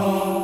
Oh.